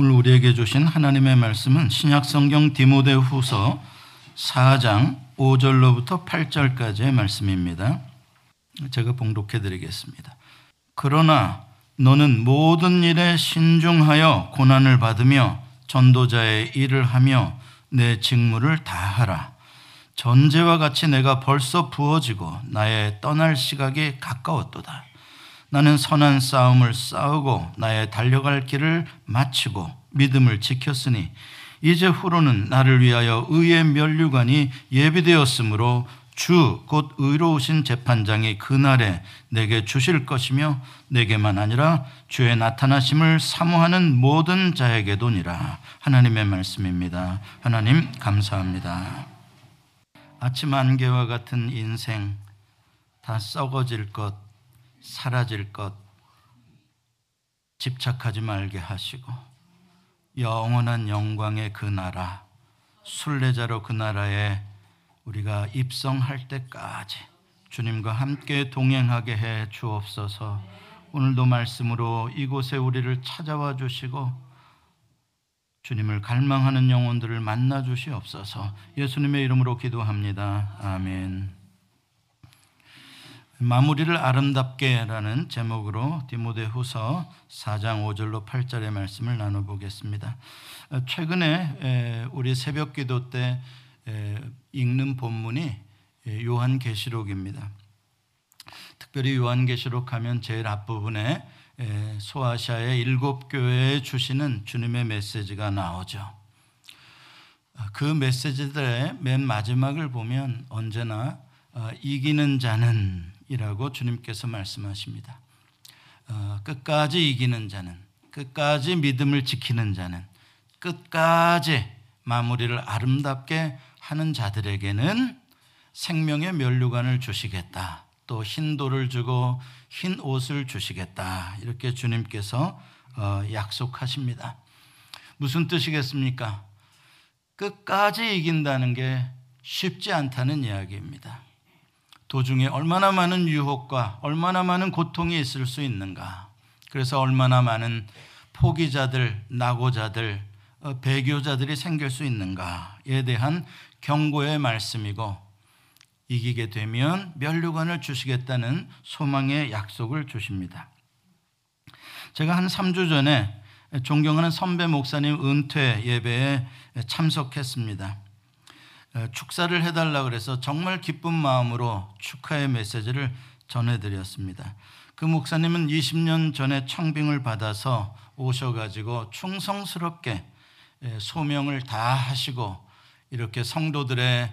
오늘 우리에게 주신 하나님의 말씀은 신약성경 디모데후서 4장 5절로부터 8절까지의 말씀입니다. 제가 봉독해 드리겠습니다. 그러나 너는 모든 일에 신중하여 고난을 받으며 전도자의 일을 하며 내 직무를 다하라. 전제와 같이 내가 벌써 부어지고 나의 떠날 시각이 가까웠도다. 나는 선한 싸움을 싸우고 나의 달려갈 길을 마치고 믿음을 지켰으니 이제 후로는 나를 위하여 의의 면류관이 예비되었으므로 주 곧 의로우신 재판장이 그날에 내게 주실 것이며 내게만 아니라 주의 나타나심을 사모하는 모든 자에게도니라 하나님의 말씀입니다. 하나님 감사합니다. 아침 안개와 같은 인생 다 썩어질 것 사라질 것 집착하지 말게 하시고 영원한 영광의 그 나라 순례자로 그 나라에 우리가 입성할 때까지 주님과 함께 동행하게 해 주옵소서. 오늘도 말씀으로 이곳에 우리를 찾아와 주시고 주님을 갈망하는 영혼들을 만나 주시옵소서. 예수님의 이름으로 기도합니다. 아멘. 마무리를 아름답게라는 제목으로 디모데후서 4장 5절로 8절의 말씀을 나눠 보겠습니다. 최근에 우리 새벽 기도 때 읽는 본문이 요한계시록입니다. 특별히 요한계시록 하면 제일 앞부분에 소아시아의 일곱 교회에 주시는 주님의 메시지가 나오죠. 그 메시지들의 맨 마지막을 보면 언제나 어, 이기는 자는 이라고 주님께서 말씀하십니다. 어, 끝까지 이기는 자는, 끝까지 믿음을 지키는 자는, 끝까지 마무리를 아름답게 하는 자들에게는 생명의 면류관을 주시겠다. 또 흰돌을 주고 흰 옷을 주시겠다. 이렇게 주님께서 어, 약속하십니다. 무슨 뜻이겠습니까? 끝까지 이긴다는 게 쉽지 않다는 이야기입니다. 도중에 얼마나 많은 유혹과 얼마나 많은 고통이 있을 수 있는가. 그래서 얼마나 많은 포기자들, 낙오자들, 어, 배교자들이 생길 수 있는가에 대한 경고의 말씀이고 이기게 되면 면류관을 주시겠다는 소망의 약속을 주십니다. 제가 한 3주 전에 존경하는 선배 목사님 은퇴 예배에 참석했습니다. 축사를 해달라 그래서 정말 기쁜 마음으로 축하의 메시지를 전해드렸습니다. 그 목사님은 20년 전에 청빙을 받아서 오셔가지고 충성스럽게 소명을 다 하시고 이렇게 성도들의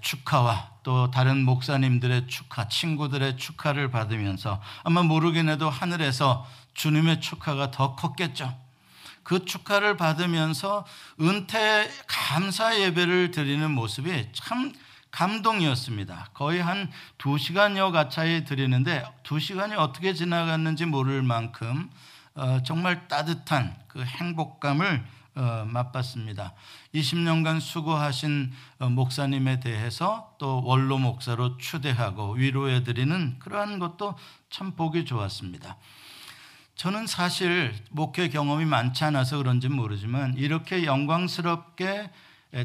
축하와 또 다른 목사님들의 축하, 친구들의 축하를 받으면서 아마 모르긴 해도 하늘에서 주님의 축하가 더 컸겠죠. 그 축하를 받으면서 은퇴 감사 예배를 드리는 모습이 참 감동이었습니다. 거의 한두 시간여 가까이 드리는데 두 시간이 어떻게 지나갔는지 모를 만큼 어, 정말 따뜻한 그 행복감을 어, 맛봤습니다. 20년간 수고하신 어, 목사님에 대해서 또 원로 목사로 추대하고 위로해 드리는 그러한 것도 참 보기 좋았습니다. 저는 사실 목회 경험이 많지 않아서 그런지 모르지만 이렇게 영광스럽게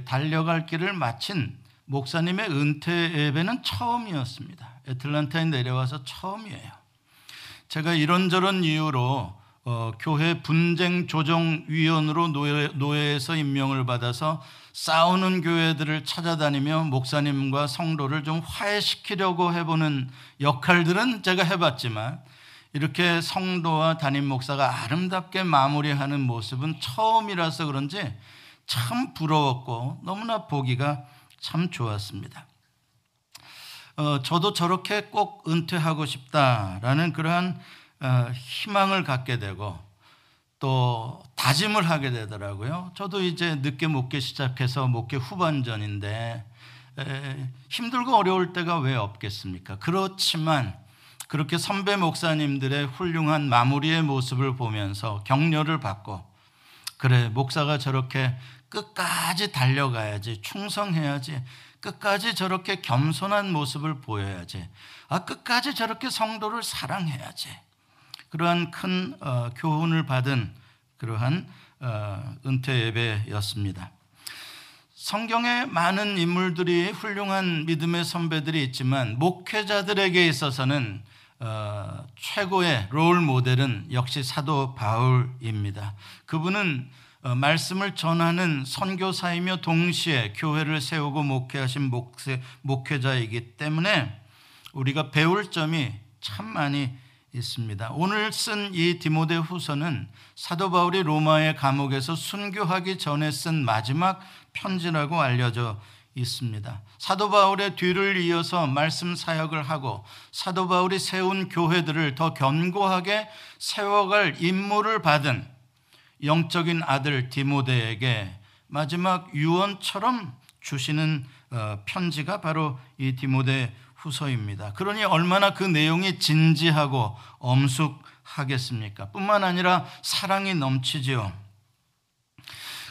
달려갈 길을 마친 목사님의 은퇴 예배는 처음이었습니다. 애틀란타에 내려와서 처음이에요. 제가 이런저런 이유로 어, 교회 분쟁 조정 위원으로 노예, 노예에서 임명을 받아서 싸우는 교회들을 찾아다니며 목사님과 성도를 좀 화해시키려고 해보는 역할들은 제가 해봤지만 이렇게 성도와 담임 목사가 아름답게 마무리하는 모습은 처음이라서 그런지 참 부러웠고 너무나 보기가 참 좋았습니다. 어, 저도 저렇게 꼭 은퇴하고 싶다라는 그러한 어, 희망을 갖게 되고 또 다짐을 하게 되더라고요. 저도 이제 늦게 목회 시작해서 목회 후반전인데 에, 힘들고 어려울 때가 왜 없겠습니까? 그렇지만 그렇게 선배 목사님들의 훌륭한 마무리의 모습을 보면서 격려를 받고 그래 목사가 저렇게 끝까지 달려가야지 충성해야지 끝까지 저렇게 겸손한 모습을 보여야지 아 끝까지 저렇게 성도를 사랑해야지 그러한 큰 어, 교훈을 받은 그러한 어, 은퇴 예배였습니다. 성경에 많은 인물들이 훌륭한 믿음의 선배들이 있지만 목회자들에게 있어서는 어, 최고의 롤 모델은 역시 사도 바울입니다. 그분은 어, 말씀을 전하는 선교사이며 동시에 교회를 세우고 목회하신 목회, 목회자이기 때문에 우리가 배울 점이 참 많이 있습니다. 오늘 쓴 이 디모데 후서는 사도 바울이 로마의 감옥에서 순교하기 전에 쓴 마지막 편지라고 알려져 있습니다. 사도 바울의 뒤를 이어서 말씀 사역을 하고 사도 바울이 세운 교회들을 더 견고하게 세워갈 임무를 받은 영적인 아들 디모데에게 마지막 유언처럼 주시는 어, 편지가 바로 이 디모데 후서입니다. 그러니 얼마나 그 내용이 진지하고 엄숙하겠습니까? 뿐만 아니라 사랑이 넘치지요.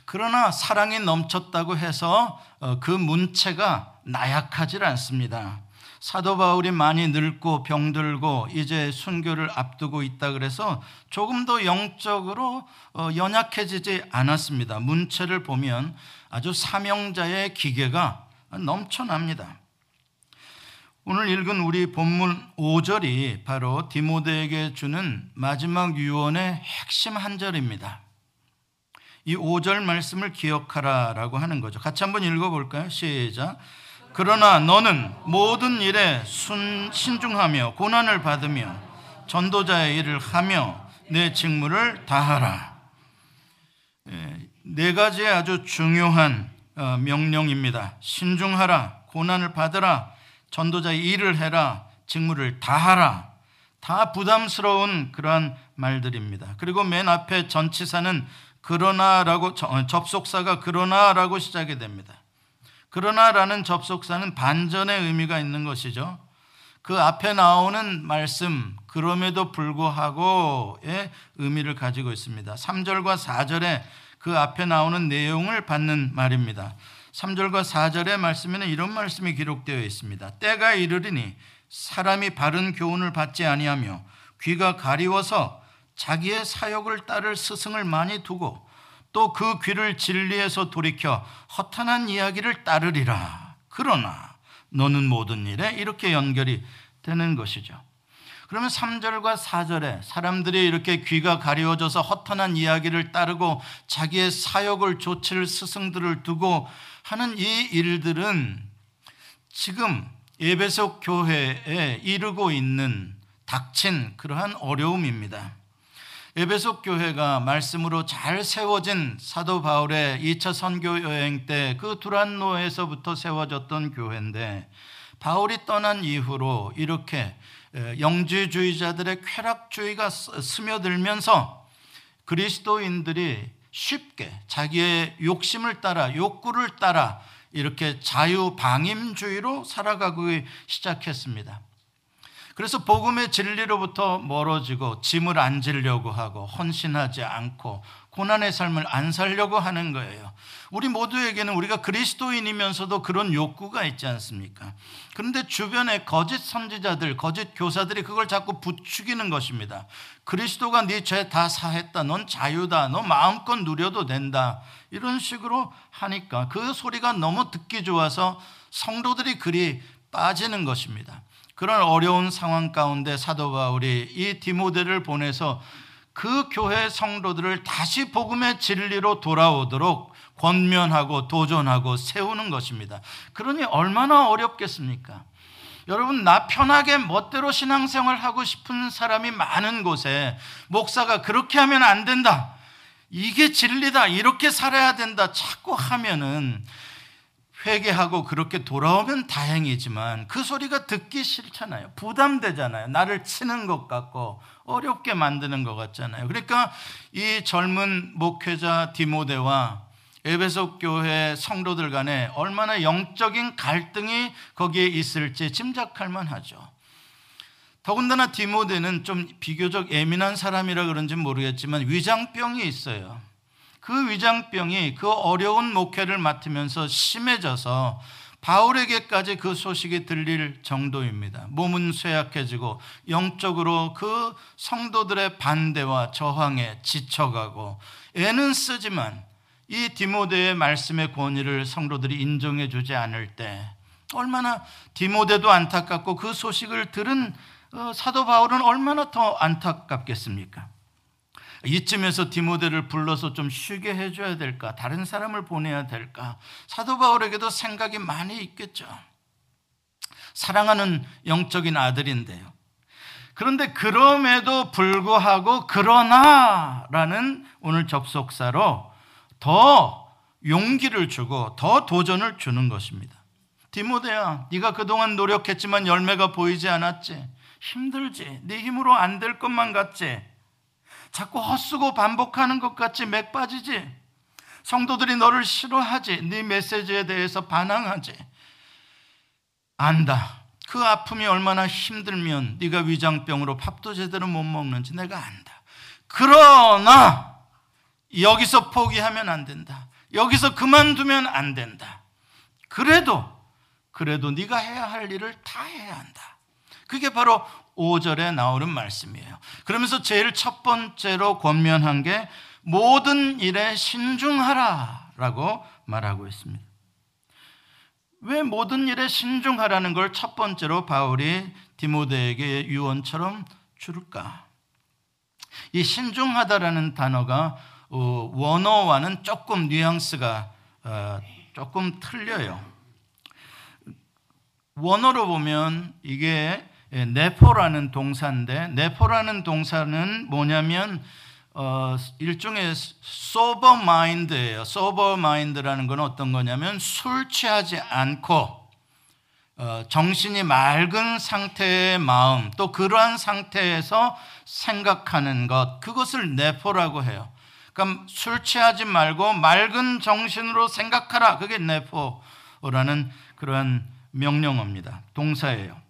그러나 사랑이 넘쳤다고 해서 어, 그 문체가 나약하지 않습니다. 사도 바울이 많이 늙고 병들고 이제 순교를 앞두고 있다 그래서 조금 더 영적으로 어, 연약해지지 않았습니다. 문체를 보면 아주 사명자의 기계가 넘쳐납니다. 오늘 읽은 우리 본문 5절이 바로 디모데에게 주는 마지막 유언의 핵심 한 절입니다. 이 5절 말씀을 기억하라라고 하는 거죠. 같이 한번 읽어 볼까요? 시작. 그러나 너는 모든 일에 순, 신중하며 고난을 받으며 전도자의 일을 하며 내 직무를 다하라. 예, 네 가지의 아주 중요한 어, 명령입니다. 신중하라, 고난을 받으라, 전도자의 일을 해라, 직무를 다하라. 다 부담스러운 그러한 말들입니다. 그리고 맨 앞에 전치사는 그러나라고 어, 접속사가 그러나라고 시작이 됩니다. 그러나라는 접속사는 반전의 의미가 있는 것이죠. 그 앞에 나오는 말씀 그럼에도 불구하고의 의미를 가지고 있습니다. 3절과 4절에 그 앞에 나오는 내용을 받는 말입니다. 3절과 4절의 말씀에는 이런 말씀이 기록되어 있습니다. 때가 이르리니 사람이 바른 교훈을 받지 아니하며 귀가 가리워서 자기의 사역을 따를 스승을 많이 두고 또 그 귀를 진리에서 돌이켜 허탄한 이야기를 따르리라. 그러나 너는 모든 일에 이렇게 연결이 되는 것이죠. 그러면 3절과 4절에 사람들이 이렇게 귀가 가리워져서 허탄한 이야기를 따르고 자기의 사역을 조칠 스승들을 두고 하는 이 일들은 지금 예배석 교회에 이르고 있는 닥친 그러한 어려움입니다. 에베소 교회가 말씀으로 잘 세워진 사도 바울의 2차 선교 여행 때 그 두란노에서부터 세워졌던 교회인데 바울이 떠난 이후로 이렇게 영지주의자들의 쾌락주의가 스며들면서 그리스도인들이 쉽게 자기의 욕심을 따라 욕구를 따라 이렇게 자유방임주의로 살아가기 시작했습니다. 그래서 복음의 진리로부터 멀어지고 짐을 안 지려고 하고 헌신하지 않고 고난의 삶을 안 살려고 하는 거예요. 우리 모두에게는 우리가 그리스도인이면서도 그런 욕구가 있지 않습니까? 그런데 주변에 거짓 선지자들, 거짓 교사들이 그걸 자꾸 부추기는 것입니다. 그리스도가 네 죄 다 사했다. 넌 자유다. 너 마음껏 누려도 된다. 이런 식으로 하니까 그 소리가 너무 듣기 좋아서 성도들이 그리 빠지는 것입니다. 그런 어려운 상황 가운데 사도 바울이 이 디모데를 보내서 그 교회 성도들을 다시 복음의 진리로 돌아오도록 권면하고 도전하고 세우는 것입니다. 그러니 얼마나 어렵겠습니까? 여러분, 나 편하게 멋대로 신앙생활 하고 싶은 사람이 많은 곳에 목사가 그렇게 하면 안 된다. 이게 진리다. 이렇게 살아야 된다. 자꾸 하면은 회개하고 그렇게 돌아오면 다행이지만 그 소리가 듣기 싫잖아요. 부담되잖아요. 나를 치는 것 같고 어렵게 만드는 것 같잖아요. 그러니까 이 젊은 목회자 디모데와 에베소 교회 성도들 간에 얼마나 영적인 갈등이 거기에 있을지 짐작할 만하죠. 더군다나 디모데는 좀 비교적 예민한 사람이라 그런지 모르겠지만 위장병이 있어요. 그 위장병이 그 어려운 목회를 맡으면서 심해져서 바울에게까지 그 소식이 들릴 정도입니다. 몸은 쇠약해지고 영적으로 그 성도들의 반대와 저항에 지쳐가고 애는 쓰지만 이 디모데의 말씀의 권위를 성도들이 인정해 주지 않을 때 얼마나 디모데도 안타깝고 그 소식을 들은 어, 사도 바울은 얼마나 더 안타깝겠습니까? 이쯤에서 디모데를 불러서 좀 쉬게 해줘야 될까? 다른 사람을 보내야 될까? 사도 바울에게도 생각이 많이 있겠죠. 사랑하는 영적인 아들인데요. 그런데 그럼에도 불구하고 그러나라는 오늘 접속사로 더 용기를 주고 더 도전을 주는 것입니다. 디모데야, 네가 그동안 노력했지만 열매가 보이지 않았지. 힘들지. 네 힘으로 안 될 것만 같지. 자꾸 헛쓰고 반복하는 것 같지 맥 빠지지. 성도들이 너를 싫어하지. 네 메시지에 대해서 반항하지. 안다. 그 아픔이 얼마나 힘들면 네가 위장병으로 밥도 제대로 못 먹는지 내가 안다. 그러나 여기서 포기하면 안 된다. 여기서 그만두면 안 된다. 그래도 그래도 네가 해야 할 일을 다 해야 한다. 그게 바로 5절에 나오는 말씀이에요. 그러면서 제일 첫 번째로 권면한 게 모든 일에 신중하라라고 말하고 있습니다. 왜 모든 일에 신중하라는 걸 첫 번째로 바울이 디모데에게 유언처럼 줄까? 이 신중하다라는 단어가 어, 원어와는 조금 뉘앙스가 어, 조금 틀려요. 원어로 보면 이게 예, 네포라는 동사인데 네포라는 동사는 뭐냐면 어, 일종의 sober mind예요. sober mind라는 건 어떤 거냐면 술 취하지 않고 어, 정신이 맑은 상태의 마음 또 그러한 상태에서 생각하는 것 그것을 네포라고 해요. 그러니까 술 취하지 말고 맑은 정신으로 생각하라. 그게 네포라는 그러한 명령어입니다. 동사예요.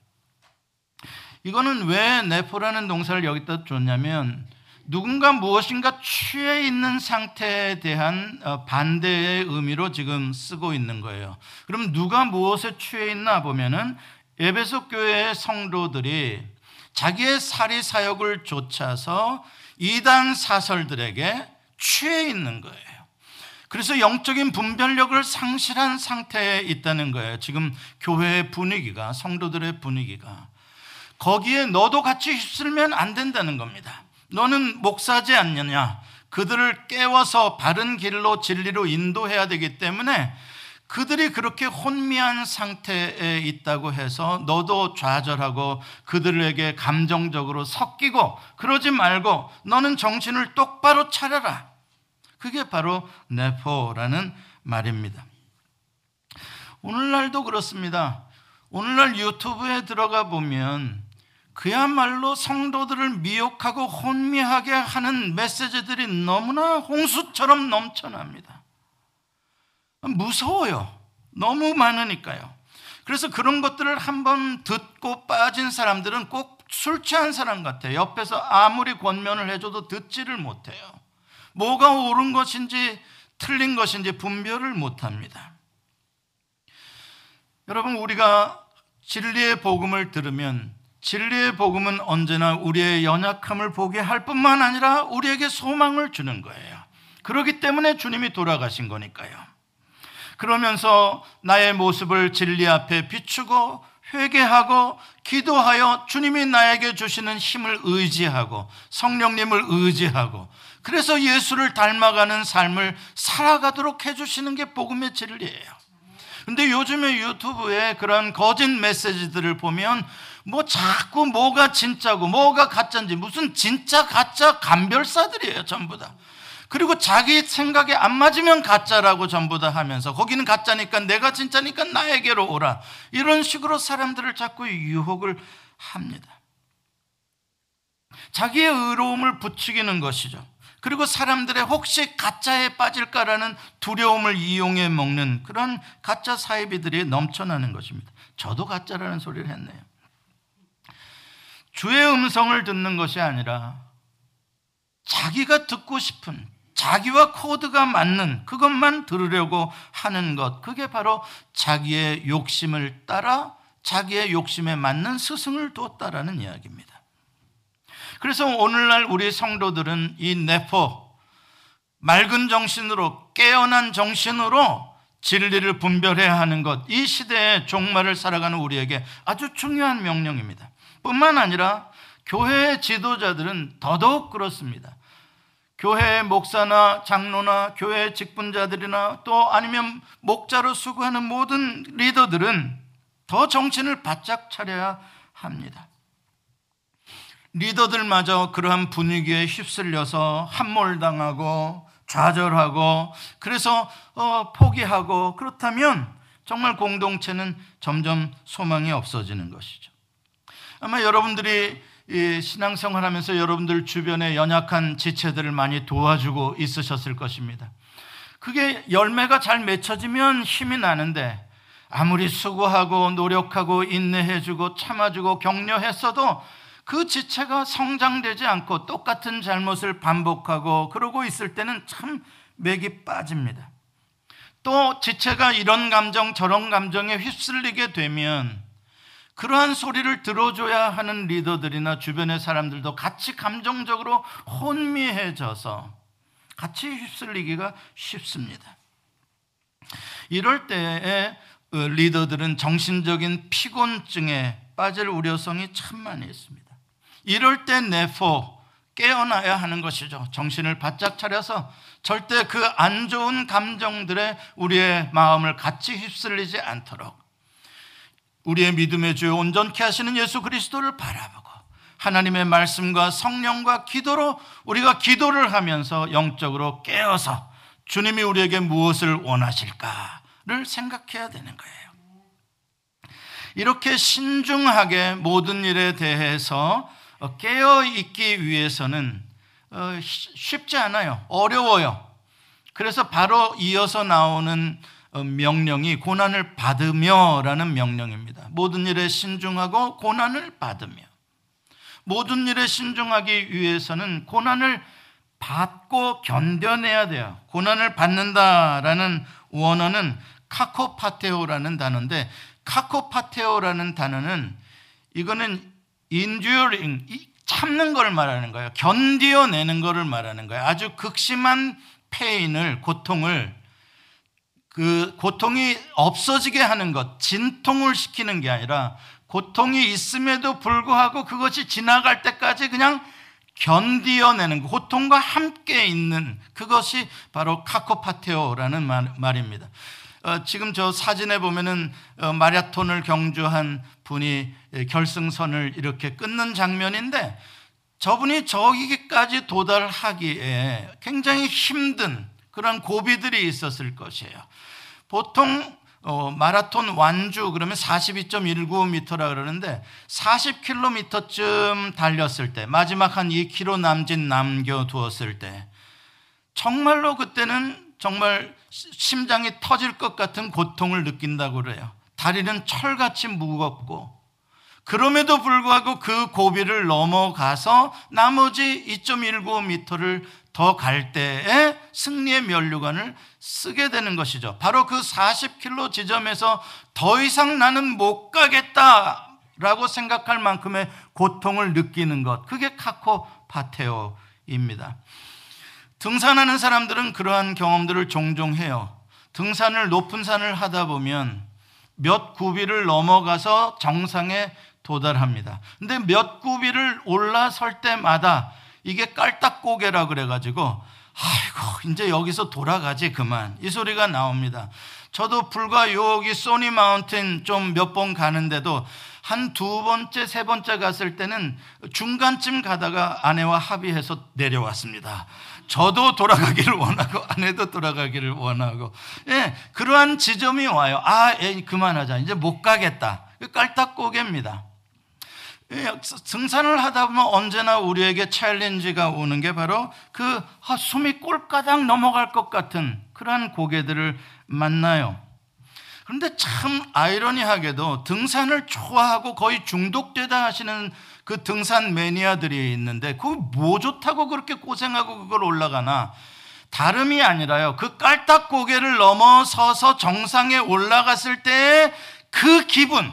이거는 왜 네포라는 동사를 여기다 줬냐면 누군가 무엇인가 취해 있는 상태에 대한 어, 반대의 의미로 지금 쓰고 있는 거예요. 그럼 누가 무엇에 취해 있나 보면은 에베소 교회의 성도들이 자기의 사리 사역을 좇아서 이단 사설들에게 취해 있는 거예요. 그래서 영적인 분별력을 상실한 상태에 있다는 거예요. 지금 교회의 분위기가 성도들의 분위기가 거기에 너도 같이 휩쓸면 안 된다는 겁니다. 너는 목사지 않느냐? 그들을 깨워서 바른 길로 진리로 인도해야 되기 때문에 그들이 그렇게 혼미한 상태에 있다고 해서 너도 좌절하고 그들에게 감정적으로 섞이고 그러지 말고 너는 정신을 똑바로 차려라. 그게 바로 네포라는 말입니다. 오늘날도 그렇습니다. 오늘날 유튜브에 들어가 보면 그야말로 성도들을 미혹하고 혼미하게 하는 메시지들이 너무나 홍수처럼 넘쳐납니다. 무서워요. 너무 많으니까요. 그래서 그런 것들을 한번 듣고 빠진 사람들은 꼭 술 취한 사람 같아요. 옆에서 아무리 권면을 해줘도 듣지를 못해요. 뭐가 옳은 것인지 틀린 것인지 분별을 못합니다. 여러분, 우리가 진리의 복음을 들으면 진리의 복음은 언제나 우리의 연약함을 보게 할 뿐만 아니라 우리에게 소망을 주는 거예요. 그렇기 때문에 주님이 돌아가신 거니까요. 그러면서 나의 모습을 진리 앞에 비추고 회개하고 기도하여 주님이 나에게 주시는 힘을 의지하고 성령님을 의지하고 그래서 예수를 닮아가는 삶을 살아가도록 해주시는 게 복음의 진리예요. 근데 요즘에 유튜브에 그런 거짓 메시지들을 보면 뭐 자꾸 뭐가 진짜고 뭐가 가짜인지 무슨 진짜 가짜 감별사들이에요 전부 다. 그리고 자기 생각에 안 맞으면 가짜라고 전부 다 하면서 거기는 가짜니까 내가 진짜니까 나에게로 오라. 이런 식으로 사람들을 자꾸 유혹을 합니다. 자기의 의로움을 부추기는 것이죠. 그리고 사람들의 혹시 가짜에 빠질까라는 두려움을 이용해 먹는 그런 가짜 사이비들이 넘쳐나는 것입니다. 저도 가짜라는 소리를 했네요 주의 음성을 듣는 것이 아니라 자기가 듣고 싶은 자기와 코드가 맞는 그것만 들으려고 하는 것. 그게 바로 자기의 욕심을 따라 자기의 욕심에 맞는 스승을 뒀다라는 이야기입니다. 그래서 오늘날 우리 성도들은 이 내포, 맑은 정신으로, 깨어난 정신으로 진리를 분별해야 하는 것, 이 시대의 종말을 살아가는 우리에게 아주 중요한 명령입니다. 뿐만 아니라 교회의 지도자들은 더더욱 그렇습니다. 교회 목사나 장로나 교회 직분자들이나 또 아니면 목자로 수고하는 모든 리더들은 더 정신을 바짝 차려야 합니다. 리더들마저 그러한 분위기에 휩쓸려서 함몰당하고 좌절하고 그래서 어, 포기하고 그렇다면 정말 공동체는 점점 소망이 없어지는 것이죠. 아마 여러분들이 신앙생활 하면서 여러분들 주변에 연약한 지체들을 많이 도와주고 있으셨을 것입니다. 그게 열매가 잘 맺혀지면 힘이 나는데 아무리 수고하고 노력하고 인내해주고 참아주고 격려했어도 그 지체가 성장되지 않고 똑같은 잘못을 반복하고 그러고 있을 때는 참 맥이 빠집니다. 또 지체가 이런 감정 저런 감정에 휩쓸리게 되면 그러한 소리를 들어줘야 하는 리더들이나 주변의 사람들도 같이 감정적으로 혼미해져서 같이 휩쓸리기가 쉽습니다. 이럴 때에 어, 리더들은 정신적인 피곤증에 빠질 우려성이 참 많이 있습니다. 이럴 때 내포 깨어나야 하는 것이죠. 정신을 바짝 차려서 절대 그 안 좋은 감정들에 우리의 마음을 같이 휩쓸리지 않도록 우리의 믿음의 주 온전케 하시는 예수 그리스도를 바라보고 하나님의 말씀과 성령과 기도로 우리가 기도를 하면서 영적으로 깨어서 주님이 우리에게 무엇을 원하실까를 생각해야 되는 거예요. 이렇게 신중하게 모든 일에 대해서 어, 깨어 있기 위해서는 어, 쉽지 않아요. 어려워요. 그래서 바로 이어서 나오는 어, 명령이 고난을 받으며라는 명령입니다. 모든 일에 신중하고 고난을 받으며. 모든 일에 신중하기 위해서는 고난을 받고 견뎌내야 돼요. 고난을 받는다라는 원어는 카코파테오라는 단어인데 카코파테오라는 단어는 이거는 enduring 참는 걸 말하는 거예요. 견디어내는 것을 말하는 거예요. 아주 극심한 페인을 고통을 그 고통이 없어지게 하는 것, 진통을 시키는 게 아니라 고통이 있음에도 불구하고 그것이 지나갈 때까지 그냥 견디어내는 것, 고통과 함께 있는 그것이 바로 카코파테오라는 말, 입니다 어, 지금 저 사진에 보면은 어, 마라톤을 경주한 분이 결승선을 이렇게 끊는 장면인데 저분이 저기까지 도달하기에 굉장히 힘든 그런 고비들이 있었을 것이에요. 보통 어, 마라톤 완주 그러면 42.19m라 그러는데 40km쯤 달렸을 때 마지막 한 2km 남짓 남겨두었을 때 정말로 그때는 정말 심장이 터질 것 같은 고통을 느낀다고 그래요. 다리는 철같이 무겁고 그럼에도 불구하고 그 고비를 넘어가서 나머지 2.19m를 더 갈 때에 승리의 면류관을 쓰게 되는 것이죠. 바로 그 40km 지점에서 더 이상 나는 못 가겠다라고 생각할 만큼의 고통을 느끼는 것. 그게 카코파테오입니다. 등산하는 사람들은 그러한 경험들을 종종 해요. 등산을 높은 산을 하다 보면 몇 구비를 넘어가서 정상에 도달합니다. 근데 몇 구비를 올라설 때마다 이게 깔딱고개라 그래가지고 아이고 이제 여기서 돌아가지 그만 이 소리가 나옵니다. 저도 불과 여기 소니 마운틴 좀 몇 번 가는데도 한 두 번째 세 번째 갔을 때는 중간쯤 가다가 아내와 합의해서 내려왔습니다. 저도 돌아가기를 원하고 아내도 돌아가기를 원하고 예, 그러한 지점이 와요. 아, 예, 그만하자. 이제 못 가겠다. 깔딱고개입니다. 예, 등산을 하다 보면 언제나 우리에게 챌린지가 오는 게 바로 그 아, 숨이 꼴까닥 넘어갈 것 같은 그러한 고개들을 만나요. 그런데 참 아이러니하게도 등산을 좋아하고 거의 중독되다 하시는 그 등산 매니아들이 있는데 그뭐 좋다고 그렇게 고생하고 그걸 올라가나 다름이 아니라요. 그 깔딱 고개를 넘어서서 정상에 올라갔을 때그 기분,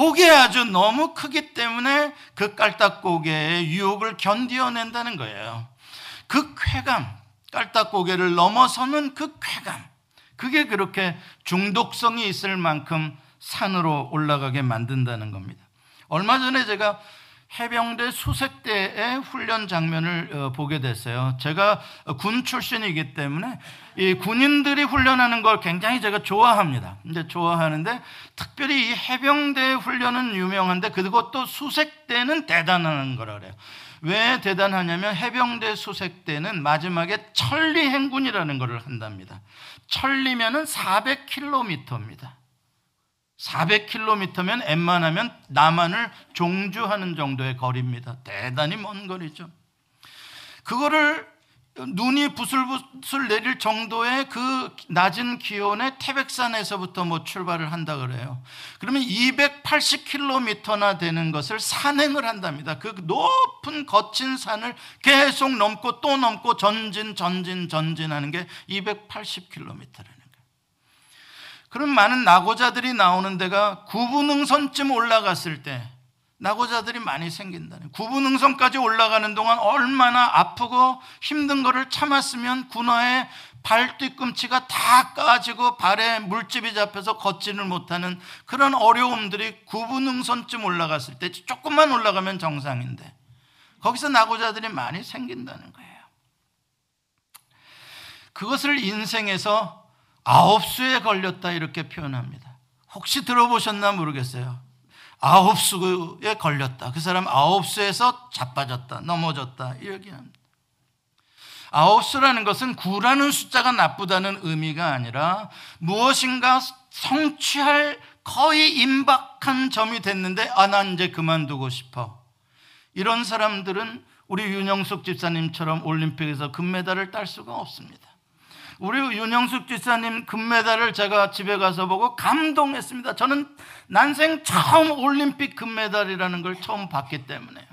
그게 아주 너무 크기 때문에 그 깔딱고개의 유혹을 견디어낸다는 거예요. 그 쾌감, 깔딱고개를 넘어서는 그 쾌감, 그게 그렇게 중독성이 있을 만큼 산으로 올라가게 만든다는 겁니다. 얼마 전에 제가 해병대 수색대의 훈련 장면을 어, 보게 됐어요. 제가 군 출신이기 때문에 이 군인들이 훈련하는 걸 굉장히 제가 좋아합니다. 근데 좋아하는데 특별히 이 해병대 훈련은 유명한데 그것도 수색대는 대단한 거라 그래요. 왜 대단하냐면 해병대 수색대는 마지막에 천리 행군이라는 것을 한답니다. 천리면은 400km입니다. 400km면 웬만하면 남한을 종주하는 정도의 거리입니다. 대단히 먼 거리죠. 그거를 눈이 부슬부슬 내릴 정도의 그 낮은 기온에 태백산에서부터 뭐 출발을 한다 그래요. 그러면 280km나 되는 것을 산행을 한답니다. 그 높은 거친 산을 계속 넘고 또 넘고 전진 전진 전진하는 게 280km라는 그런 많은 낙오자들이 나오는 데가 구분응선쯤 올라갔을 때 낙오자들이 많이 생긴다는 구분응선까지 올라가는 동안 얼마나 아프고 힘든 것을 참았으면 군화의 발 뒤꿈치가 다 까지고 발에 물집이 잡혀서 걷지를 못하는 그런 어려움들이 구분응선쯤 올라갔을 때 조금만 올라가면 정상인데 거기서 낙오자들이 많이 생긴다는 거예요. 그것을 인생에서 아홉 수에 걸렸다 이렇게 표현합니다. 혹시 들어보셨나 모르겠어요. 아홉 수에 걸렸다. 그 사람 아홉 수에서 자빠졌다, 넘어졌다 이렇게 합니다. 아홉 수라는 것은 구라는 숫자가 나쁘다는 의미가 아니라 무엇인가 성취할 거의 임박한 점이 됐는데 아, 난 이제 그만두고 싶어. 이런 사람들은 우리 윤영숙 집사님처럼 올림픽에서 금메달을 딸 수가 없습니다. 우리 윤영숙 지사님 금메달을 제가 집에 가서 보고 감동했습니다. 저는 난생 처음 올림픽 금메달이라는 걸 처음 봤기 때문에요.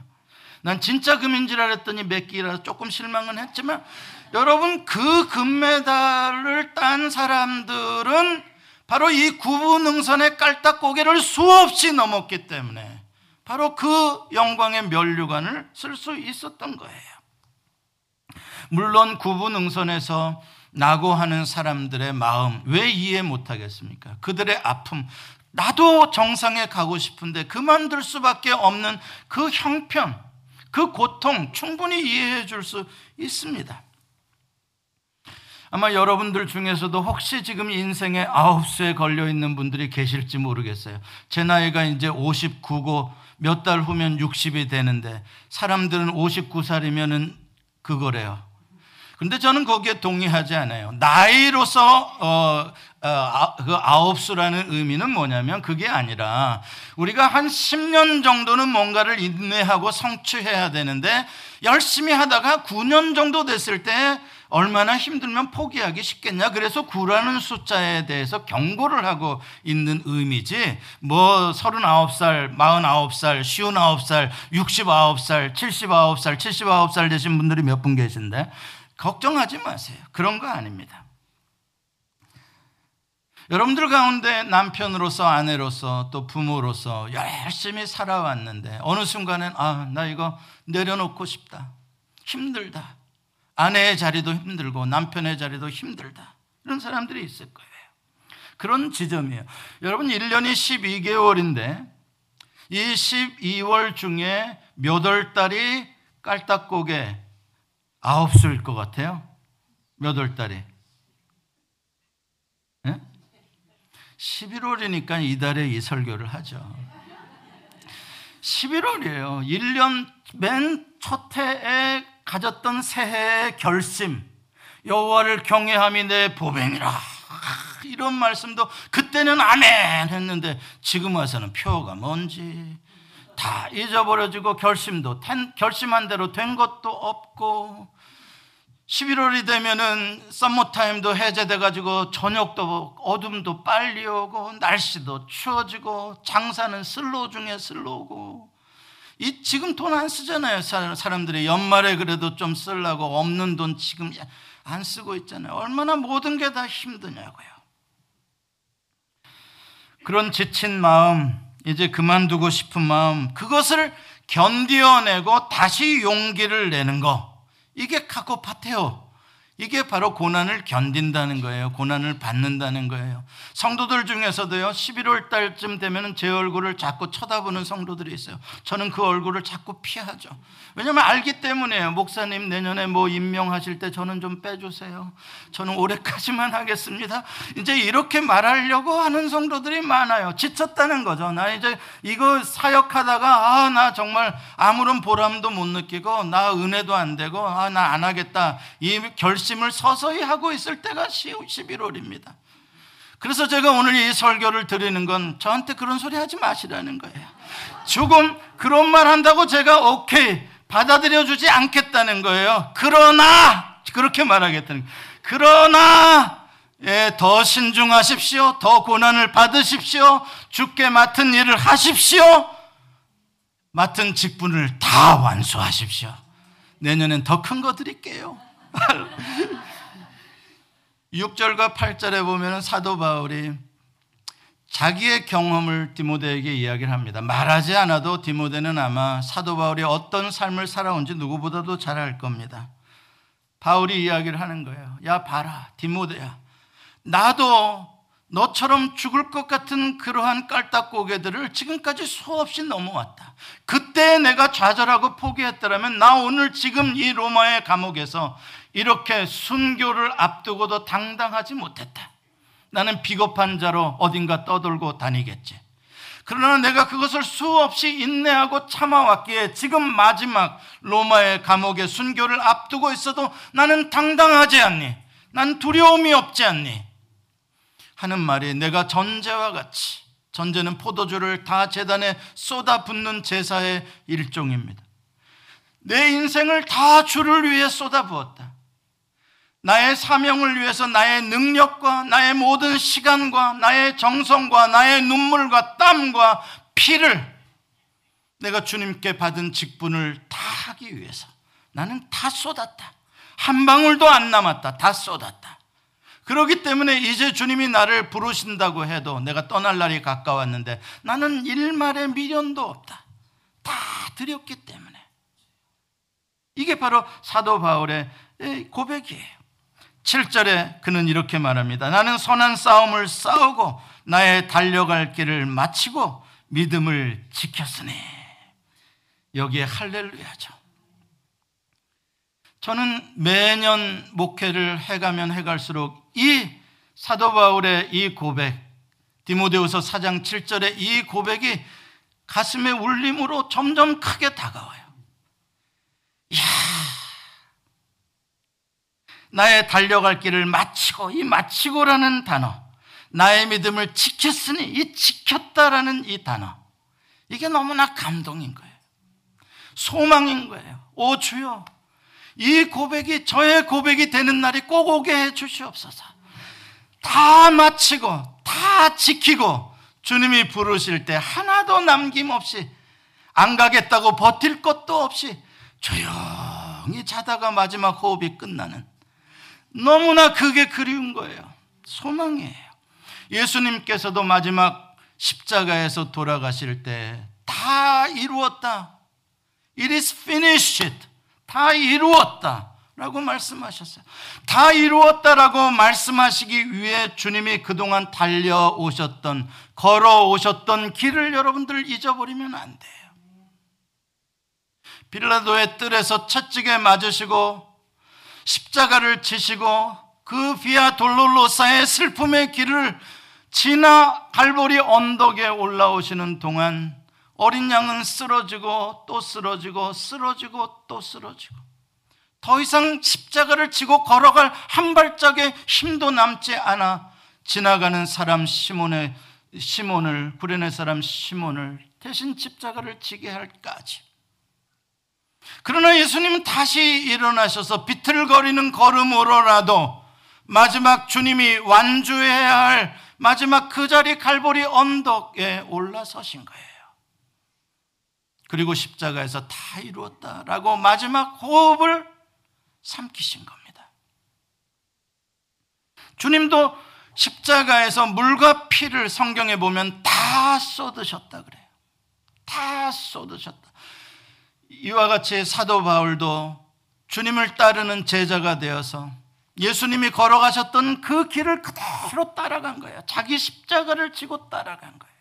난 진짜 금인 줄 알았더니 몇 끼라서 조금 실망은 했지만 여러분 그 금메달을 딴 사람들은 바로 이 구분응선의 깔딱 고개를 수없이 넘었기 때문에 바로 그 영광의 면류관을 쓸 수 있었던 거예요. 물론 구분응선에서 낙오하는 사람들의 마음 왜 이해 못하겠습니까? 그들의 아픔 나도 정상에 가고 싶은데 그만둘 수밖에 없는 그 형편 그 고통 충분히 이해해 줄 수 있습니다. 아마 여러분들 중에서도 혹시 지금 인생에 아홉 수에 걸려 있는 분들이 계실지 모르겠어요. 제 나이가 이제 59고 몇 달 후면 60이 되는데 사람들은 59살이면은 그거래요. 근데 저는 거기에 동의하지 않아요. 나이로서 어, 어, 아, 그 아홉 수라는 의미는 뭐냐면 그게 아니라 우리가 한 10년 정도는 뭔가를 인내하고 성취해야 되는데 열심히 하다가 9년 정도 됐을 때 얼마나 힘들면 포기하기 쉽겠냐. 그래서 9라는 숫자에 대해서 경고를 하고 있는 의미지, 뭐 39살, 49살, 59살, 69살, 79살, 79살 되신 분들이 몇 분 계신데, 걱정하지 마세요. 그런 거 아닙니다. 여러분들 가운데 남편으로서 아내로서 또 부모로서 열심히 살아왔는데 어느 순간엔 아, 나 이거 내려놓고 싶다. 힘들다. 아내의 자리도 힘들고 남편의 자리도 힘들다. 이런 사람들이 있을 거예요. 그런 지점이에요. 여러분 1년이 12개월인데 이 12월 중에 몇 월 달이 깔딱고개 아홉 수일 것 같아요. 몇 월 달에? 네? 11월이니까 이달에 이 설교를 하죠. 11월이에요. 1년 맨 첫 해에 가졌던 새해의 결심. 여호와를 경외함이 내 보병이라. 이런 말씀도 그때는 아멘 했는데 지금 와서는 표가 뭔지 다 잊어버려지고 결심도 결심한 대로 된 것도 없고 11월이 되면은 썸머타임도 해제돼 가지고 저녁도 어둠도 빨리 오고 날씨도 추워지고 장사는 slow 중에 slow고 이 지금 돈 안 쓰잖아요 사람들이 연말에 그래도 좀 쓰려고 없는 돈 지금 안 쓰고 있잖아요. 얼마나 모든 게 다 힘드냐고요. 그런 지친 마음, 이제 그만두고 싶은 마음, 그것을 견디어내고 다시 용기를 내는 거. 이게 카코파테오. 이게 바로 고난을 견딘다는 거예요. 고난을 받는다는 거예요. 성도들 중에서도요, 11월 달쯤 되면 제 얼굴을 자꾸 쳐다보는 성도들이 있어요. 저는 그 얼굴을 자꾸 피하죠. 왜냐면 알기 때문에요. 목사님 내년에 뭐 임명하실 때 저는 좀 빼주세요. 저는 올해까지만 하겠습니다. 이제 이렇게 말하려고 하는 성도들이 많아요. 지쳤다는 거죠. 나 이제 이거 사역하다가 아, 나 정말 아무런 보람도 못 느끼고 나 은혜도 안 되고 아, 나 안 하겠다. 이 결심 을 서서히 하고 있을 때가 11월입니다. 그래서 제가 오늘 이 설교를 드리는 건 저한테 그런 소리 하지 마시라는 거예요. 조금 그런 말 한다고 제가 오케이 받아들여 주지 않겠다는 거예요. 그러나 그렇게 말하겠다는 거예요. 그러나 예, 더 신중하십시오. 더 고난을 받으십시오. 죽게 맡은 일을 하십시오. 맡은 직분을 다 완수하십시오. 내년엔 더 큰 거 드릴게요. 6절과 8절에 보면 사도 바울이 자기의 경험을 디모데에게 이야기를 합니다. 말하지 않아도 디모데는 아마 사도 바울이 어떤 삶을 살아온지 누구보다도 잘 알 겁니다. 바울이 이야기를 하는 거예요. 야, 봐라, 디모데야. 나도 너처럼 죽을 것 같은 그러한 깔딱고개들을 지금까지 수없이 넘어왔다. 그때 내가 좌절하고 포기했더라면 나 오늘 지금 이 로마의 감옥에서 이렇게 순교를 앞두고도 당당하지 못했다. 나는 비겁한 자로 어딘가 떠돌고 다니겠지. 그러나 내가 그것을 수없이 인내하고 참아왔기에 지금 마지막 로마의 감옥에 순교를 앞두고 있어도 나는 당당하지 않니? 난 두려움이 없지 않니? 하는 말이 내가 전제와 같이 전제는 포도주를 다 재단에 쏟아 붓는 제사의 일종입니다. 내 인생을 다 주를 위해 쏟아 부었다. 나의 사명을 위해서 나의 능력과 나의 모든 시간과 나의 정성과 나의 눈물과 땀과 피를 내가 주님께 받은 직분을 다 하기 위해서 나는 다 쏟았다. 한 방울도 안 남았다. 다 쏟았다. 그렇기 때문에 이제 주님이 나를 부르신다고 해도 내가 떠날 날이 가까웠는데 나는 일말의 미련도 없다. 다 드렸기 때문에. 이게 바로 사도 바울의 고백이에요. 7절에 그는 이렇게 말합니다. 나는 선한 싸움을 싸우고 나의 달려갈 길을 마치고 믿음을 지켰으니 여기에 할렐루야죠. 저는 매년 목회를 해가면 해갈수록 이 사도 바울의 이 고백, 디모데후서 4장 7절의 이 고백이 가슴의 울림으로 점점 크게 다가와요. 이야, 나의 달려갈 길을 마치고 이 마치고라는 단어, 나의 믿음을 지켰으니 이 지켰다라는 이 단어, 이게 너무나 감동인 거예요. 소망인 거예요. 오 주여, 이 고백이 저의 고백이 되는 날이 꼭 오게 해 주시옵소서. 다 마치고 다 지키고 주님이 부르실 때 하나도 남김없이 안 가겠다고 버틸 것도 없이 조용히 자다가 마지막 호흡이 끝나는 너무나 그게 그리운 거예요. 소망이에요. 예수님께서도 마지막 십자가에서 돌아가실 때 다 이루었다. It is finished. 다 이루었다. 라고 말씀하셨어요. 다 이루었다라고 말씀하시기 위해 주님이 그동안 달려오셨던, 걸어오셨던 길을 여러분들 잊어버리면 안 돼요. 빌라도의 뜰에서 채찍에 맞으시고 십자가를 지시고 그 비아 돌롤로사의 슬픔의 길을 지나 갈보리 언덕에 올라오시는 동안 어린 양은 쓰러지고 또 쓰러지고 쓰러지고 또 쓰러지고. 더 이상 십자가를 지고 걸어갈 한 발짝의 힘도 남지 않아 지나가는 사람 시몬의 시몬을 구레네 사람 시몬을 대신 십자가를 지게 할까지 그러나 예수님은 다시 일어나셔서 비틀거리는 걸음으로라도 마지막 주님이 완주해야 할 마지막 그 자리 갈보리 언덕에 올라서신 거예요. 그리고 십자가에서 다 이루었다라고 마지막 호흡을 삼키신 겁니다. 주님도 십자가에서 물과 피를 성경에 보면 다 쏟으셨다 그래요. 다 쏟으셨다. 이와 같이 사도 바울도 주님을 따르는 제자가 되어서 예수님이 걸어가셨던 그 길을 그대로 따라간 거예요. 자기 십자가를 지고 따라간 거예요.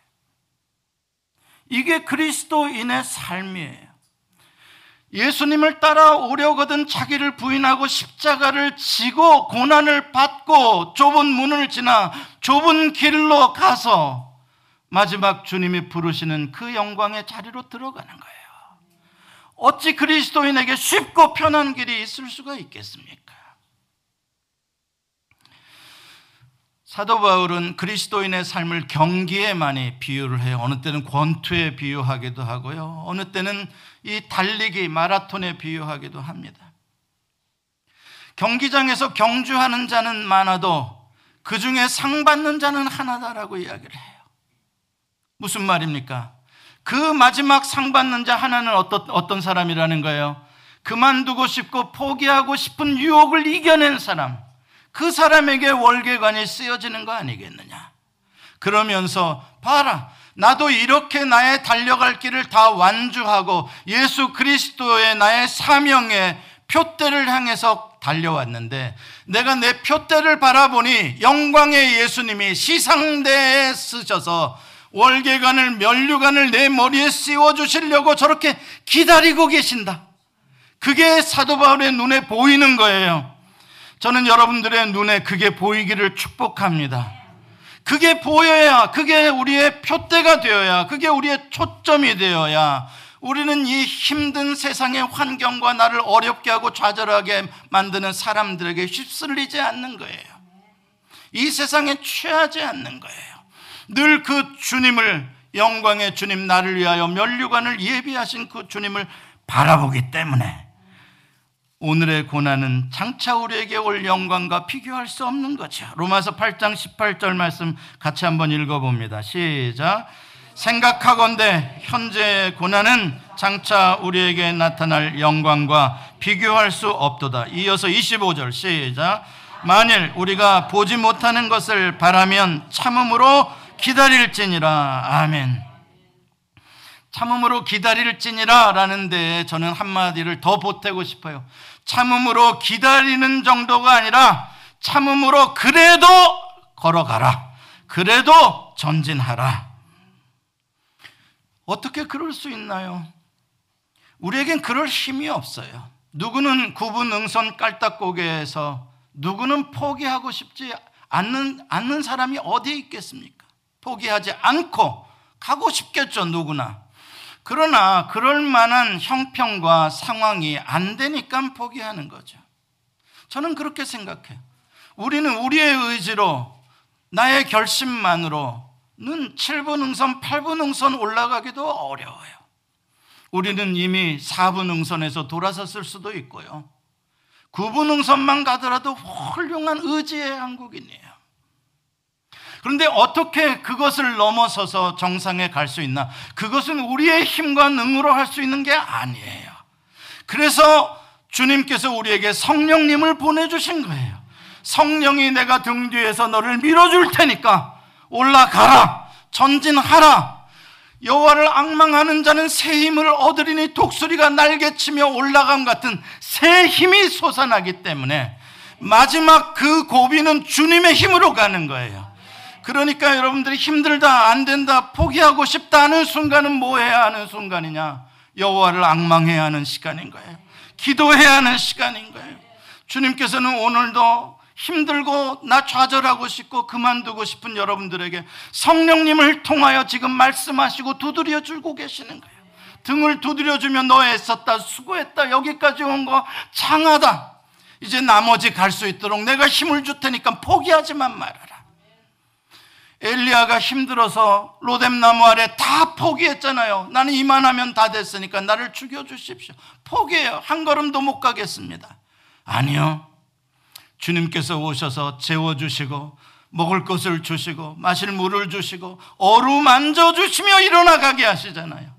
이게 그리스도인의 삶이에요. 예수님을 따라오려거든 자기를 부인하고 십자가를 지고 고난을 받고 좁은 문을 지나 좁은 길로 가서 마지막 주님이 부르시는 그 영광의 자리로 들어가는 거예요. 어찌 그리스도인에게 쉽고 편한 길이 있을 수가 있겠습니까? 사도 바울은 그리스도인의 삶을 경기에 많이 비유를 해요. 어느 때는 권투에 비유하기도 하고요. 어느 때는 이 달리기 마라톤에 비유하기도 합니다. 경기장에서 경주하는 자는 많아도 그 중에 상 받는 자는 하나다라고 이야기를 해요. 무슨 말입니까? 그 마지막 상 받는 자 하나는 어떤, 어떤 사람이라는 거예요? 그만두고 싶고 포기하고 싶은 유혹을 이겨낸 사람. 그 사람에게 월계관이 쓰여지는 거 아니겠느냐. 그러면서 봐라. 나도 이렇게 나의 달려갈 길을 다 완주하고 예수 그리스도의 나의 사명의 표대를 향해서 달려왔는데 내가 내 표대를 바라보니 영광의 예수님이 시상대에 쓰셔서 월계관을 면류관을 내 머리에 씌워 주시려고 저렇게 기다리고 계신다. 그게 사도 바울의 눈에 보이는 거예요. 저는 여러분들의 눈에 그게 보이기를 축복합니다. 그게 보여야, 그게 우리의 표대가 되어야, 그게 우리의 초점이 되어야, 우리는 이 힘든 세상의 환경과 나를 어렵게 하고 좌절하게 만드는 사람들에게 휩쓸리지 않는 거예요. 이 세상에 취하지 않는 거예요. 늘 그 주님을, 영광의 주님, 나를 위하여 멸류관을 예비하신 그 주님을 바라보기 때문에 오늘의 고난은 장차 우리에게 올 영광과 비교할 수 없는 거죠. 로마서 8장 18절 말씀 같이 한번 읽어봅니다. 시작. 생각하건대 현재의 고난은 장차 우리에게 나타날 영광과 비교할 수 없도다. 이어서 25절 시작. 만일 우리가 보지 못하는 것을 바라면 참음으로 기다릴지니라. 아멘. 참음으로 기다릴지니라 라는데 저는 한마디를 더 보태고 싶어요. 참음으로 기다리는 정도가 아니라 참음으로 그래도 걸어가라. 그래도 전진하라. 어떻게 그럴 수 있나요? 우리에겐 그럴 힘이 없어요. 누구는 구분 응선 깔딱고개에서 누구는 포기하고 싶지 않는, 않는 사람이 어디에 있겠습니까? 포기하지 않고 가고 싶겠죠, 누구나. 그러나 그럴 만한 형평과 상황이 안 되니까 포기하는 거죠. 저는 그렇게 생각해요. 우리는 우리의 의지로 나의 결심만으로는 7분 응선, 8분 응선 올라가기도 어려워요. 우리는 이미 4분 응선에서 돌아섰을 수도 있고요. 9분 응선만 가더라도 훌륭한 의지의 한국인이에요. 그런데 어떻게 그것을 넘어서서 정상에 갈 수 있나? 그것은 우리의 힘과 능으로 할 수 있는 게 아니에요. 그래서 주님께서 우리에게 성령님을 보내주신 거예요. 성령이 내가 등 뒤에서 너를 밀어줄 테니까 올라가라, 전진하라. 여호와를 악망하는 자는 새 힘을 얻으리니 독수리가 날개치며 올라감 같은 새 힘이 솟아나기 때문에 마지막 그 고비는 주님의 힘으로 가는 거예요. 그러니까 여러분들이 힘들다, 안 된다, 포기하고 싶다 하는 순간은 뭐 해야 하는 순간이냐? 여호와를 악망해야 하는 시간인 거예요. 기도해야 하는 시간인 거예요. 주님께서는 오늘도 힘들고 나 좌절하고 싶고 그만두고 싶은 여러분들에게 성령님을 통하여 지금 말씀하시고 두드려 주고 계시는 거예요. 등을 두드려 주면 너 애썼다, 수고했다, 여기까지 온 거 장하다. 이제 나머지 갈 수 있도록 내가 힘을 줄 테니까 포기하지만 말아라. 엘리야가 힘들어서 로뎀나무 아래 다 포기했잖아요. 나는 이만하면 다 됐으니까 나를 죽여 주십시오. 포기해요. 한 걸음도 못 가겠습니다. 아니요. 주님께서 오셔서 재워 주시고 먹을 것을 주시고 마실 물을 주시고 어루만져 주시며 일어나 가게 하시잖아요.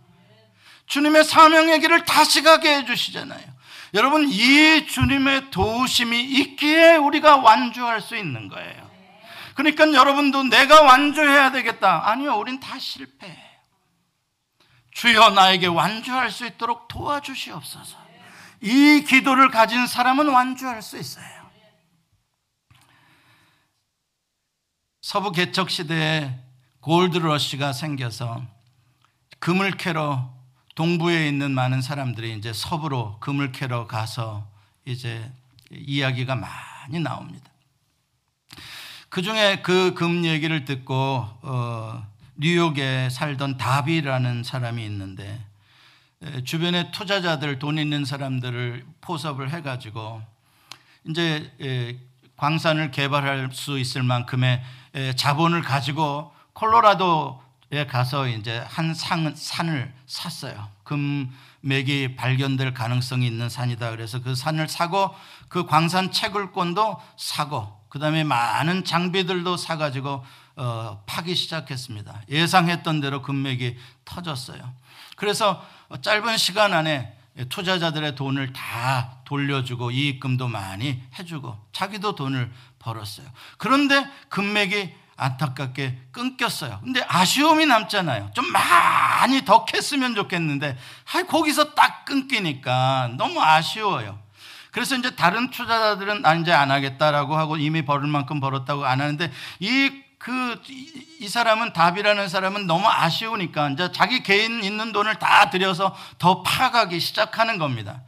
주님의 사명의 길을 다시 가게 해 주시잖아요. 여러분 이 주님의 도우심이 있기에 우리가 완주할 수 있는 거예요. 그러니까 여러분도 내가 완주해야 되겠다. 아니요, 우린 다 실패해요. 주여 나에게 완주할 수 있도록 도와주시옵소서. 이 기도를 가진 사람은 완주할 수 있어요. 서부 개척 시대에 골드러시가 생겨서 금을 캐러 동부에 있는 많은 사람들이 이제 서부로 금을 캐러 가서 이제 이야기가 많이 나옵니다. 그 중에 그 금 얘기를 듣고 어, 뉴욕에 살던 다비라는 사람이 있는데 주변에 투자자들 돈 있는 사람들을 포섭을 해가지고 이제 광산을 개발할 수 있을 만큼의 자본을 가지고 콜로라도에 가서 이제 한 산, 산을 샀어요. 금맥이 발견될 가능성이 있는 산이다. 그래서 그 산을 사고 그 광산 채굴권도 사고 그 다음에 많은 장비들도 사가지고 어, 파기 시작했습니다. 예상했던 대로 금맥이 터졌어요. 그래서 짧은 시간 안에 투자자들의 돈을 다 돌려주고 이익금도 많이 해주고 자기도 돈을 벌었어요. 그런데 금맥이 안타깝게 끊겼어요. 근데 아쉬움이 남잖아요. 좀 많이 더 캤으면 좋겠는데, 아, 거기서 딱 끊기니까 너무 아쉬워요. 그래서 이제 다른 투자자들은 난 이제 안 하겠다라고 하고 이미 벌을 만큼 벌었다고 안 하는데 이 그, 이 사람은 답이라는 사람은 너무 아쉬우니까 이제 자기 개인 있는 돈을 다 들여서 더 파가기 시작하는 겁니다.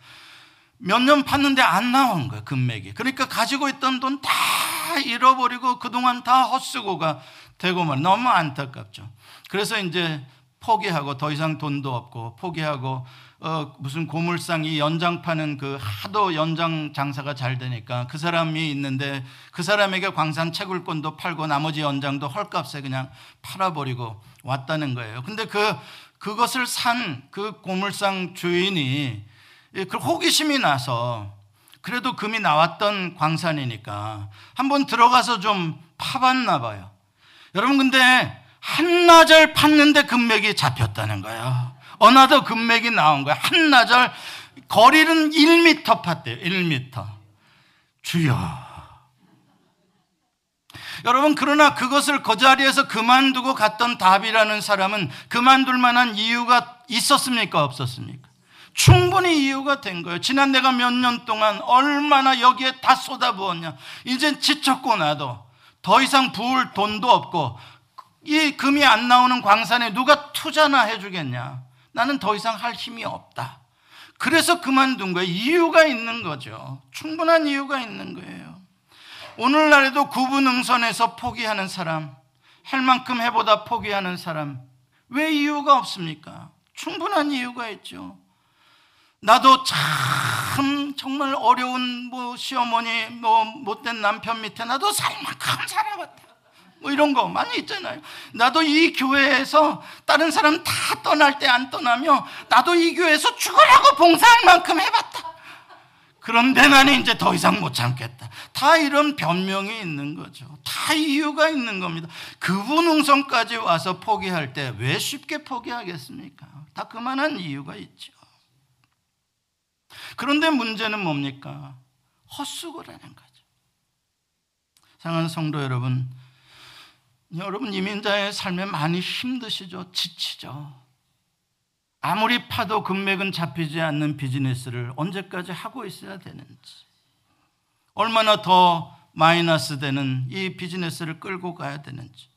몇 년 팠는데 안 나온 거예요, 금맥이. 그러니까 가지고 있던 돈 다 잃어버리고 그동안 다 헛수고가 되고 말 너무 안타깝죠. 그래서 이제 포기하고 더 이상 돈도 없고 포기하고 어, 무슨 고물상 이 연장 파는 그 하도 연장 장사가 잘 되니까 그 사람이 있는데 그 사람에게 광산 채굴권도 팔고 나머지 연장도 헐값에 그냥 팔아버리고 왔다는 거예요. 근데 그, 그것을 산 그 고물상 주인이 그 호기심이 나서 그래도 금이 나왔던 광산이니까 한번 들어가서 좀 파봤나 봐요. 여러분 근데 한나절 팠는데 금맥이 잡혔다는 거예요. another 금맥이 나온 거야. 한나절 거리는 1m 팠대요. 1m. 주여. 여러분 그러나 그것을 그 자리에서 그만두고 갔던 답이라는 사람은 그만둘 만한 이유가 있었습니까? 없었습니까? 충분히 이유가 된 거예요. 지난 내가 몇 년 동안 얼마나 여기에 다 쏟아부었냐. 이젠 지쳤고 나도 더 이상 부을 돈도 없고 이 금이 안 나오는 광산에 누가 투자나 해주겠냐. 나는 더 이상 할 힘이 없다. 그래서 그만둔 거예요. 이유가 있는 거죠. 충분한 이유가 있는 거예요. 오늘날에도 구분응선에서 포기하는 사람, 할 만큼 해보다 포기하는 사람, 왜 이유가 없습니까? 충분한 이유가 있죠. 나도 참 정말 어려운 뭐 시어머니 뭐 못된 남편 밑에 나도 살 만큼 살아봤다. 뭐 이런 거 많이 있잖아요. 나도 이 교회에서 다른 사람 다 떠날 때 안 떠나며 나도 이 교회에서 죽으라고 봉사할 만큼 해봤다. 그런데 나는 이제 더 이상 못 참겠다. 다 이런 변명이 있는 거죠. 다 이유가 있는 겁니다. 그분 응성까지 와서 포기할 때 왜 쉽게 포기하겠습니까? 다 그만한 이유가 있죠. 그런데 문제는 뭡니까? 헛수고라는 거죠. 사랑하는 성도 여러분, 여러분 이민자의 삶에 많이 힘드시죠? 지치죠? 아무리 파도 금맥은 잡히지 않는 비즈니스를 언제까지 하고 있어야 되는지 얼마나 더 마이너스 되는 이 비즈니스를 끌고 가야 되는지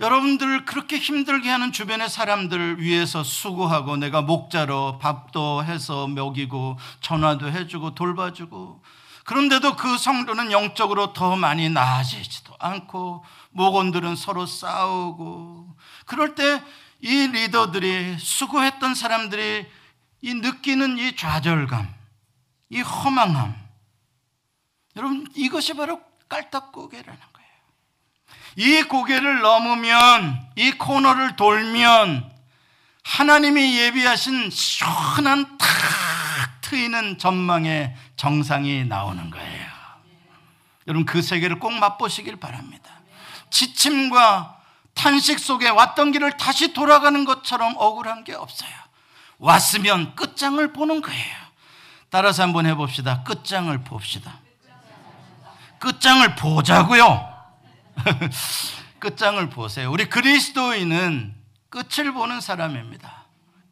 여러분들 그렇게 힘들게 하는 주변의 사람들 위해서 수고하고 내가 목자로 밥도 해서 먹이고 전화도 해주고 돌봐주고 그런데도 그 성도는 영적으로 더 많이 나아지지도 않고 목원들은 서로 싸우고 그럴 때 이 리더들이 수고했던 사람들이 이 느끼는 이 좌절감, 이 허망함 여러분 이것이 바로 깔딱 고개라는 거예요. 이 고개를 넘으면 이 코너를 돌면 하나님이 예비하신 시원한 탁 트이는 전망의 정상이 나오는 거예요. 여러분 그 세계를 꼭 맛보시길 바랍니다. 지침과 탄식 속에 왔던 길을 다시 돌아가는 것처럼 억울한 게 없어요. 왔으면 끝장을 보는 거예요. 따라서 한번 해봅시다. 끝장을 봅시다. 끝장을 보자고요. 끝장을 보세요. 우리 그리스도인은 끝을 보는 사람입니다.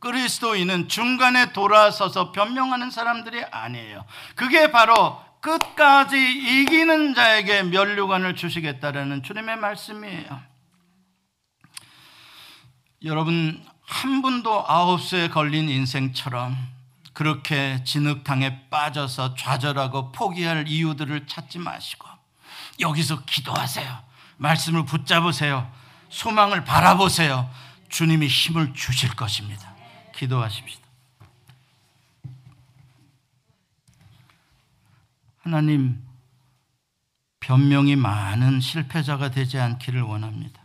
그리스도인은 중간에 돌아서서 변명하는 사람들이 아니에요. 그게 바로 끝까지 이기는 자에게 면류관을 주시겠다라는 주님의 말씀이에요. 여러분 한 분도 아홉 수에 걸린 인생처럼 그렇게 진흙탕에 빠져서 좌절하고 포기할 이유들을 찾지 마시고 여기서 기도하세요. 말씀을 붙잡으세요. 소망을 바라보세요. 주님이 힘을 주실 것입니다. 기도하십시다. 하나님, 변명이 많은 실패자가 되지 않기를 원합니다.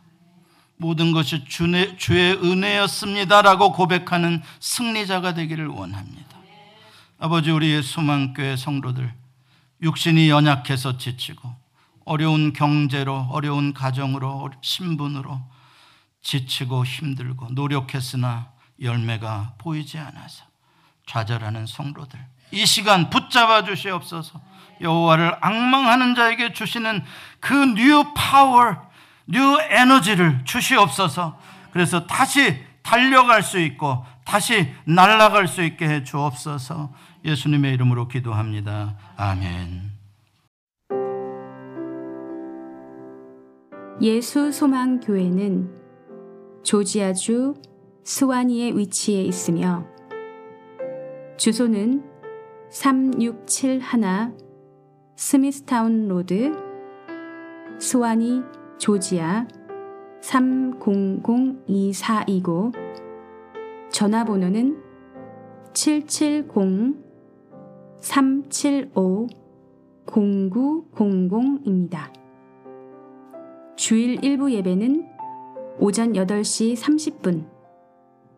모든 것이 주의, 주의 은혜였습니다라고 고백하는 승리자가 되기를 원합니다. 아버지, 우리의 소망교회 성도들, 육신이 연약해서 지치고, 어려운 경제로, 어려운 가정으로, 신분으로 지치고 힘들고 노력했으나 열매가 보이지 않아서 좌절하는 성도들. 이 시간 붙잡아 주시옵소서. 여호와를 앙망하는 자에게 주시는 그 뉴 파워, 뉴 에너지를 주시옵소서. 그래서 다시 달려갈 수 있고 다시 날아갈 수 있게 해 주옵소서. 예수님의 이름으로 기도합니다. 아멘. 예수 소망 교회는 조지아주 스와니에 위치해 있으며 주소는 3671 스미스타운 로드 스와니 조지아 30024이고 전화번호는 770-375-0900입니다. 주일 일부 예배는 오전 8시 30분,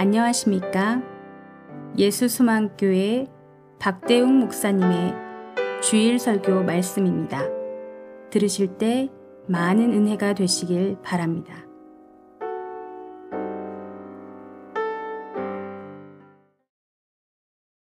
안녕하십니까? 예수수망교회 박대웅 목사님의 주일 설교 말씀입니다. 들으실 때 많은 은혜가 되시길 바랍니다.